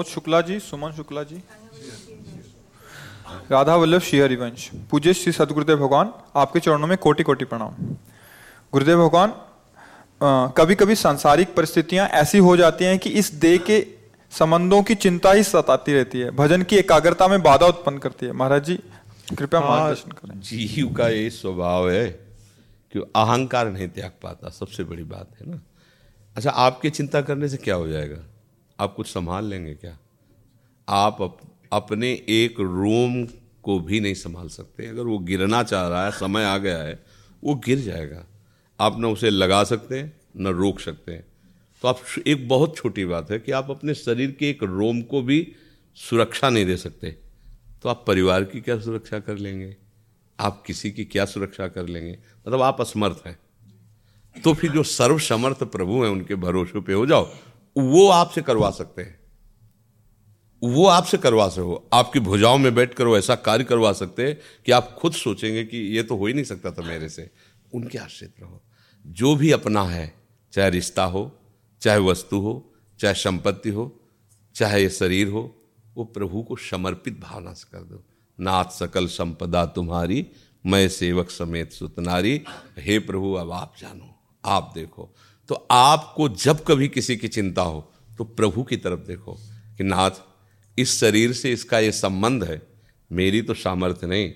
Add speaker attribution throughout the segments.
Speaker 1: प्रमोद शुक्ला जी सुमन शुक्ला जी। राधा वल्लभ श्री हरिवंश पूज्य श्री सदगुरुदेव भगवान आपके चरणों में कोटि कोटि प्रणाम। गुरुदेव भगवान कभी कभी सांसारिक परिस्थितियाँ ऐसी हो जाती हैं कि इस देह के संबंधों की चिंता ही सताती रहती है। भजन की एकाग्रता में बाधा उत्पन्न करती है। महाराज जी कृपया मार्गदर्शन करें।
Speaker 2: जीव का ये स्वभाव है कि अहंकार नहीं त्याग पाता सबसे बड़ी बात है ना। अच्छा आपकी चिंता करने से क्या हो जाएगा? आप कुछ संभाल लेंगे क्या? आप अप, अपने एक रोम को भी नहीं संभाल सकते। अगर वो गिरना चाह रहा है समय आ गया है वो गिर जाएगा। आप न उसे लगा सकते हैं न रोक सकते। हैं तो आप एक बहुत छोटी बात है कि आप अपने शरीर के एक रोम को भी सुरक्षा नहीं दे सकते। तो आप परिवार की क्या सुरक्षा कर लेंगे? आप किसी की क्या सुरक्षा कर लेंगे? मतलब आप असमर्थ हैं। तो फिर जो सर्वसमर्थ प्रभु हैं उनके भरोसे पे हो जाओ। वो आपसे करवा सकते हैं। वो आपसे करवा सको। आपकी भुजाओं में बैठ कर वो ऐसा कार्य करवा सकते हैं कि आप खुद सोचेंगे कि ये तो हो ही नहीं सकता था मेरे से। उनके आश्रित रहो। जो भी अपना है, चाहे रिश्ता हो, चाहे वस्तु हो, चाहे संपत्ति हो, चाहे ये शरीर हो, वो प्रभु को समर्पित भावना से कर दो। नाथ सकल संपदा तुम्हारी, मैं सेवक समेत सुतनारी हे प्रभु, अब आप जानो, आप देखो। तो आपको जब कभी किसी की चिंता हो तो प्रभु की तरफ़ देखो कि नाथ, इस शरीर से इसका ये संबंध है। मेरी तो सामर्थ्य नहीं,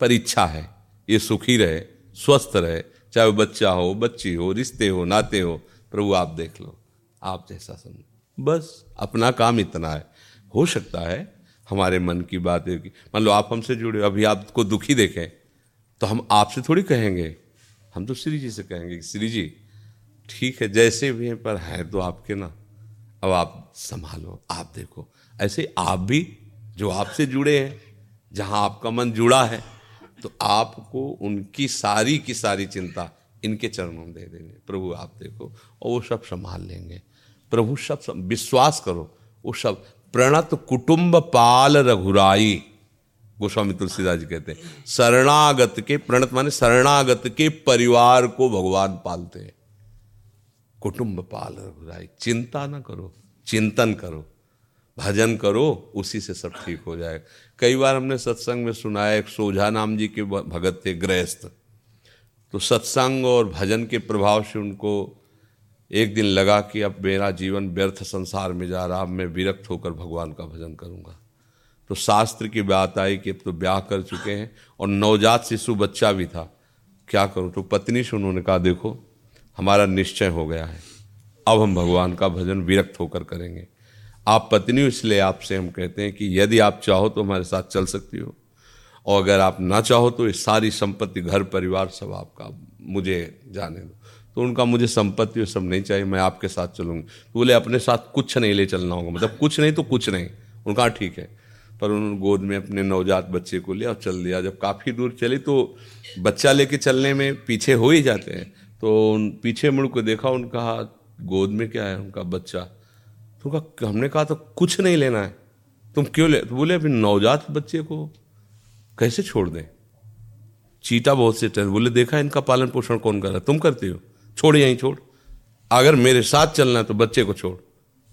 Speaker 2: पर इच्छा है। ये सुखी रहे, स्वस्थ रहे, चाहे वो बच्चा हो, बच्ची हो, रिश्ते हो, नाते हो, प्रभु आप देख लो, आप जैसा समझो। बस अपना काम इतना है। हो सकता है हमारे मन की बात मान लो आप हमसे जुड़े अभी आपको दुखी देखें तो हम आपसे थोड़ी कहेंगे। हम तो श्री जी से कहेंगे श्री जी ठीक है, जैसे भी हैं, पर हैं तो आपके ना। अब आप संभालो, आप देखो। ऐसे आप भी, जो आपसे जुड़े हैं, जहाँ आपका मन जुड़ा है तो आपको उनकी सारी की सारी चिंता इनके चरणों में दे देंगे प्रभु, आप देखो, और वो सब संभाल लेंगे। प्रभु, सब विश्वास करो, वो सब प्रणत कुटुंब पाल रघुराई। गोस्वामी तुलसीदास जी कहते हैं, शरणागत के, प्रणत माने शरणागत के परिवार को भगवान पालते हैं। कुटुंब पाल रघुराई चिंता ना करो, चिंतन करो, भजन करो, उसी से सब ठीक हो जाएगा कई बार हमने सत्संग में सुना है, एक सोझा नाम जी के भगत थे, गृहस्थ। तो सत्संग और भजन के प्रभाव से उनको एक दिन लगा कि अब मेरा जीवन व्यर्थ संसार में जा रहा, अब मैं विरक्त होकर भगवान का भजन करूँगा। तो शास्त्र की बात आई कि अब तो ब्याह कर चुके हैं, और नवजात शिशु बच्चा भी था। क्या करूँ? तो पत्नी से उन्होंने कहा, देखो हमारा निश्चय हो गया है। अब हम भगवान का भजन विरक्त होकर करेंगे। आप पत्नी इसलिए आपसे हम कहते हैं कि यदि आप चाहो तो हमारे साथ चल सकती हो। और अगर आप ना चाहो तो ये सारी संपत्ति, घर, परिवार सब आपका, मुझे जाने दो। तो उनका मुझे संपत्ति सब नहीं चाहिए, मैं आपके साथ चलूँगी। तो बोले, अपने साथ कुछ नहीं ले चलना होगा। मतलब कुछ नहीं तो कुछ नहीं। उनका ठीक है। पर उन्होंने गोद में अपने नवजात बच्चे को लिया और चल दिया। जब काफ़ी दूर चली तो बच्चा लेके चलने में पीछे हो ही जाते हैं। तो उन पीछे मुड़ को देखा, उनका गोद में क्या है, उनका बच्चा। तो कहा हमने कहा तो कुछ नहीं लेना है। तुम क्यों ले तो बोले, अभी नवजात बच्चे को कैसे छोड़ दें? चीता बहुत से टहल बोले, देखा इनका पालन पोषण कौन कर रहा है? तुम करते हो। छोड़ यहीं छोड़। अगर मेरे साथ चलना है तो बच्चे को छोड़।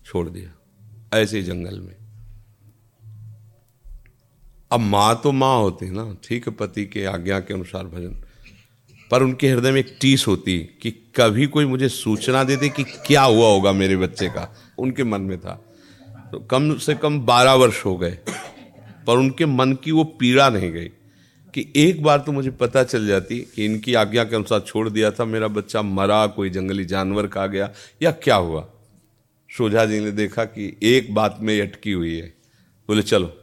Speaker 2: छोड़ दिया, ऐसे ही जंगल में। अब माँ तो माँ होती है ना, ठीक है, पति के आज्ञा के अनुसार भजन। पर उनके हृदय में एक टीस होती कि कभी कोई मुझे सूचना दे दे कि क्या हुआ होगा मेरे बच्चे का। उनके मन में था। तो कम से कम बारह वर्ष हो गए। पर उनके मन की वो पीड़ा नहीं गई कि एक बार तो मुझे पता चल जाती कि इनकी आज्ञा के अनुसार छोड़ दिया था मेरा बच्चा मरा, कोई जंगली जानवर खा गया या क्या हुआ। सोझा जी ने देखा कि एक बात में अटकी हुई है। बोले, चलो।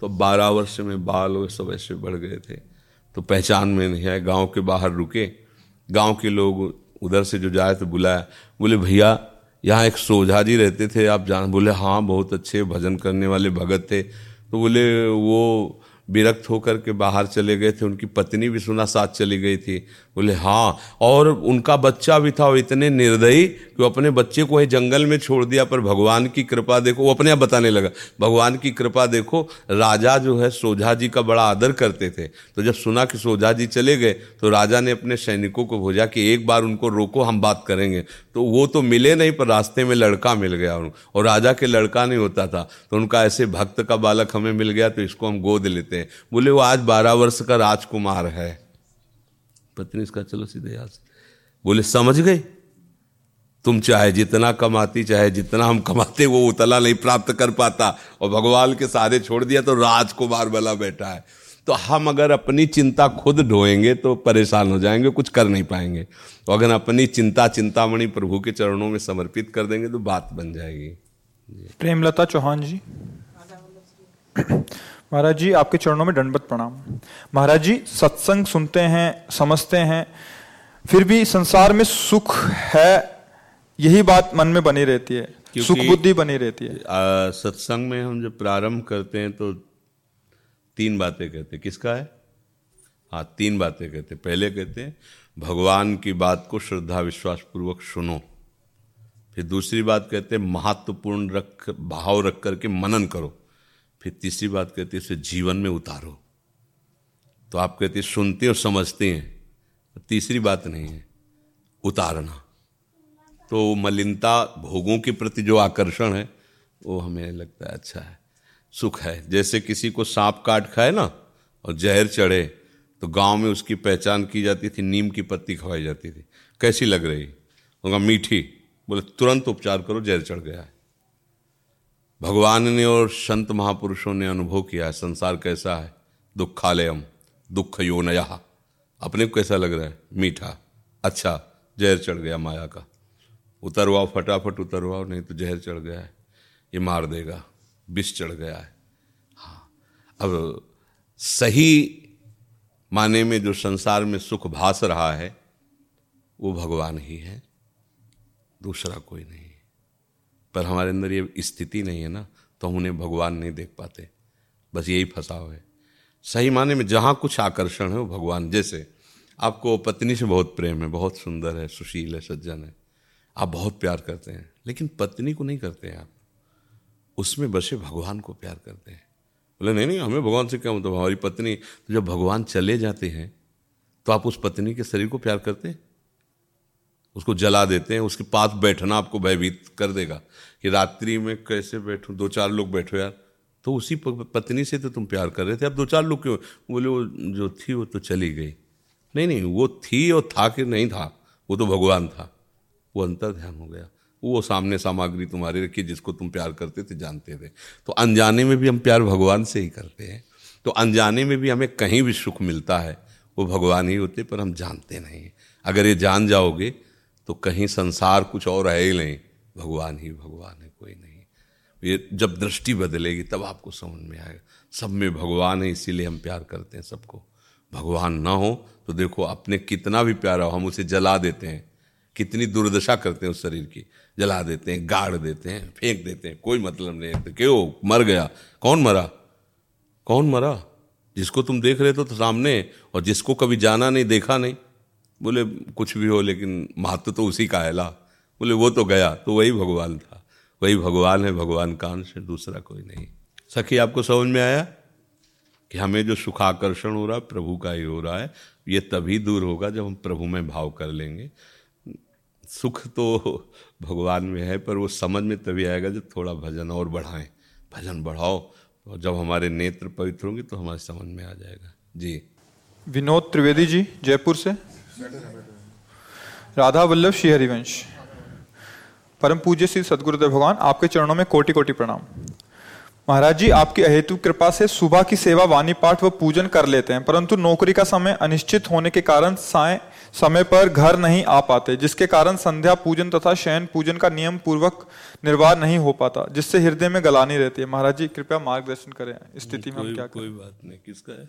Speaker 2: तो बारह वर्ष में बाल वो सब ऐसे बढ़ गए थे। तो पहचान में नहीं आए गाँव के बाहर रुके। गाँव के लोग उधर से जो जाए तो बुलाया। बोले, भैया, यहाँ एक सोझा जी रहते थे, आप जान बोले हाँ बहुत अच्छे भजन करने वाले भगत थे। तो बोले, वो विरक्त होकर के बाहर चले गए थे, उनकी पत्नी भी सुना साथ चली गई थी। बोले हाँ और उनका बच्चा भी था वो इतने निर्दयी कि वो अपने बच्चे को जंगल में छोड़ दिया, पर भगवान की कृपा देखो। वो अपने आप बताने लगा, भगवान की कृपा देखो, राजा जो है सोझा जी का बड़ा आदर करते थे। तो जब सुना कि सोझा जी चले गए तो राजा ने अपने सैनिकों को भेजा कि एक बार उनको रोको, हम बात करेंगे। तो वो तो मिले नहीं, पर रास्ते में लड़का मिल गया और राजा के लड़का नहीं होता था। तो उनका ऐसे भक्त का बालक हमें मिल गया तो इसको हम गोद लेते हैं। बोले, वो आज बारह वर्ष का राजकुमार है। पत्नी इसका चलो सीधे यहाँ से। बोले, समझ गए? तुम चाहे जितना कमाती, चाहे जितना हम कमाते, वो उतला नहीं प्राप्त कर पाता। और भगवान के सारे छोड़ दिया तो राजकुमार बला बैठा है। तो हम अगर अपनी चिंता खुद ढोएँगे तो परेशान हो जाएँगे, कुछ कर नहीं पाएँगे। तो अगर अपनी चिंता चिंतामणि प्रभु के चरणों में समर्पित कर देंगे तो बात बन जाएगी।
Speaker 1: प्रेमलता चौहान जी। महाराज जी आपके चरणों में दंडवत प्रणाम। महाराज जी सत्संग सुनते हैं समझते हैं फिर भी संसार में सुख है यही बात मन में बनी रहती है। सुख बुद्धि बनी रहती है।
Speaker 2: सत्संग में हम जब प्रारंभ करते हैं तो तीन बातें कहते हैं। किसका है? हाँ तीन बातें कहते हैं। पहले कहते हैं भगवान की बात को श्रद्धा विश्वास पूर्वक सुनो। फिर दूसरी बात कहते हैं महत्वपूर्ण रख भाव रख करके मनन करो। फिर तीसरी बात कहते हैं इसे जीवन में उतारो। तो आप कहते सुनते और समझते हैं। तीसरी बात नहीं है, उतारना। तो मलिनता भोगों के प्रति जो आकर्षण है, वो हमें लगता है अच्छा है, सुख है। जैसे किसी को सांप काट खाए ना, और जहर चढ़े तो गाँव में उसकी पहचान की जाती थी, नीम की पत्ती खवाई जाती थी। कैसी लग रही? उनका मीठी, बोले, तुरंत उपचार करो, जहर चढ़ गया है। भगवान ने और संत महापुरुषों ने अनुभव किया है, संसार कैसा है? दुखालयम दुख योनया अपने को कैसा लग रहा है? मीठा अच्छा जहर चढ़ गया माया का। उतरवाओ, फटाफट उतरवाओ, नहीं तो जहर चढ़ गया है, ये मार देगा, विष चढ़ गया है। हाँ अब सही माने में जो संसार में सुख भास रहा है, वो भगवान ही है, दूसरा कोई नहीं। पर हमारे अंदर ये स्थिति नहीं है ना तो हम उन्हें भगवान नहीं देख पाते। बस यही फंसाव है। सही माने में जहाँ कुछ आकर्षण है वो भगवान। जैसे आपको पत्नी से बहुत प्रेम है, बहुत सुंदर है, सुशील है, सज्जन है। आप बहुत प्यार करते हैं, लेकिन पत्नी को नहीं करते हैं आप। उसमें बसे भगवान को प्यार करते हैं। बोले, नहीं नहीं, हमें भगवान से क्या मतलब? हमारी पत्नी तो जब भगवान चले जाते हैं तो आप उस पत्नी के शरीर को प्यार करते हैं? उसको जला देते हैं, उसके पास बैठना आपको भयभीत कर देगा कि रात्रि में कैसे बैठूं? दो चार लोग बैठो यार। तो उसी पत्नी से तो तुम प्यार कर रहे थे। अब दो चार लोग क्यों? बोले, वो जो थी वो तो चली गई। नहीं नहीं, वो थी और था कि नहीं था, वो तो भगवान था। वो अंतर ध्यान हो गया। वो सामने सामग्री तुम्हारी रखी, जिसको तुम प्यार करते थे, जानते थे। तो अनजाने में भी हम प्यार भगवान से ही करते हैं। तो अनजाने में भी हमें कहीं भी सुख मिलता है, वो भगवान ही होते पर हम जानते नहीं। अगर ये जान जाओगे तो कहीं संसार कुछ और है ही नहीं। भगवान ही भगवान है, कोई नहीं। ये जब दृष्टि बदलेगी, तब आपको समझ में आएगा। सब में भगवान है, इसीलिए हम प्यार करते हैं सबको। भगवान ना हो तो देखो अपने कितना भी प्यारा हो, हम उसे जला देते हैं। कितनी दुर्दशा करते हैं उस शरीर की। जला देते हैं, गाड़ देते हैं, फेंक देते हैं, कोई मतलब नहीं तो क्यों? मर गया। कौन मरा? कौन मरा? जिसको तुम देख रहे थे तो सामने, और जिसको कभी जाना नहीं, देखा नहीं। बोले, कुछ भी हो, लेकिन महत्व तो उसी का है ला। बोले, वो तो गया तो वही भगवान था। वही भगवान है, भगवान का अंश है दूसरा कोई नहीं। सखी, आपको समझ में आया कि हमें जो सुखाकर्षण हो रहा है, प्रभु का ही हो रहा है। ये तभी दूर होगा जब हम प्रभु में भाव कर लेंगे। सुख तो भगवान में है, पर वो समझ में तभी आएगा जब थोड़ा भजन और बढ़ाएँ। भजन बढ़ाओ, और जब हमारे नेत्र पवित्र होंगे तो हमारे समझ में आ जाएगा। जी।
Speaker 1: विनोद त्रिवेदी जी, जयपुर से। राधा वल्लभ श्री हरिवंश। परम पूज्य श्री सदगुरुदेव भगवान आपके चरणों में कोटि कोटि प्रणाम। महाराज जी आपकी अहेतु कृपा से सुबह की सेवा वाणी पाठ व पूजन कर लेते हैं परंतु नौकरी का समय अनिश्चित होने के कारण साय समय पर घर नहीं आ पाते जिसके कारण संध्या पूजन तथा शयन पूजन का नियम पूर्वक निर्वाह नहीं हो पाता जिससे हृदय में गलानी रहती है। महाराज जी कृपया मार्गदर्शन करें स्थिति में
Speaker 2: कोई
Speaker 1: क्या
Speaker 2: कोई बात नहीं। किसका है?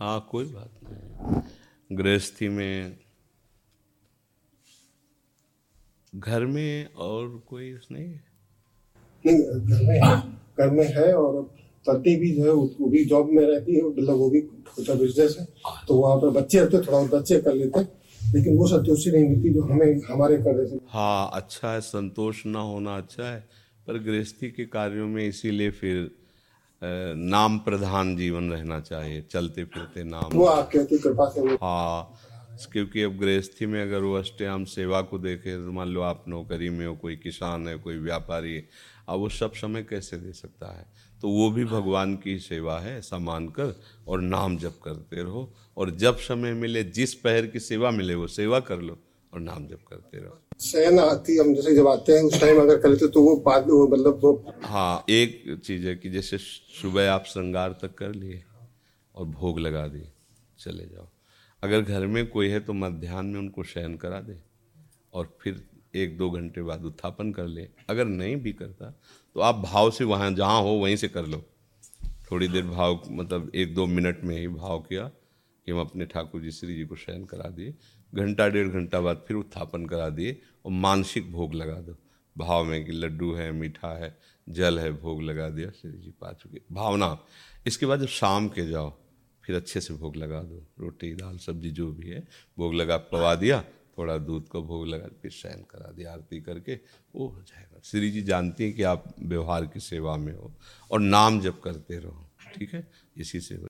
Speaker 2: हाँ कोई बात नहीं। गृहस्थी में घर में और कोई नहीं
Speaker 3: नहीं घर में है घर में है और पति भी जो है वो भी जॉब में रहती है मतलब वो भी छोटा बिज़नेस है तो वहाँ पर बच्चे रहते थोड़ा बहुत बच्चे कर लेते लेकिन वो संतुष्टि नहीं मिलती जो हमें हमारे कर देते।
Speaker 2: हाँ अच्छा है संतोष ना होना अच्छा है पर गृहस्थी के कार्यों में इसीलिए फिर नाम प्रधान जीवन रहना चाहिए चलते फिरते नाम।
Speaker 3: वो आप कहते कृपा से
Speaker 2: हाँ क्योंकि अब गृहस्थी में अगर वो अष्टयाम सेवा को देखे तो मान लो आप नौकरी में हो कोई किसान है कोई व्यापारी है अब वो सब समय कैसे दे सकता है? तो वो भी भगवान की सेवा है ऐसा मानकर और नाम जप करते रहो। और जब समय मिले जिस पहर की सेवा मिले वो सेवा कर लो। और नाम जप करते रहो।
Speaker 3: शयन आती हम जैसे जब आते हैं उस टाइम अगर कर लेते तो वो बाद वो मतलब वो
Speaker 2: हाँ एक चीज़ है कि जैसे सुबह आप श्रृंगार तक कर लिए और भोग लगा दिए चले जाओ। अगर घर में कोई है तो मध्यान्ह में उनको शयन करा दे और फिर एक दो घंटे बाद उत्थापन कर ले। अगर नहीं भी करता तो आप भाव से वहाँ जहाँ हो वहीं से कर लो। थोड़ी देर भाव मतलब एक दो मिनट में ही भाव किया कि हम अपने ठाकुर जी श्री जी को शयन करा दिए। घंटा, डेढ़ घंटा बाद फिर उत्थापन करा दिए और मानसिक भोग लगा दो। भाव में कि लड्डू है, मीठा है, जल है, भोग लगा दिया श्री जी पा चुके भावना। इसके बाद जब शाम के जाओ, फिर अच्छे से भोग लगा दो। रोटी, दाल, सब्ज़ी, जो भी है, भोग लगा पवा दिया, थोड़ा दूध का भोग लगा, फिर शयन करा दिया, आरती करके, वो हो जाएगा। श्री जी जानती हैं कि आप व्यवहार की सेवा में हो और नाम जब करते रहो, ठीक है? इसी से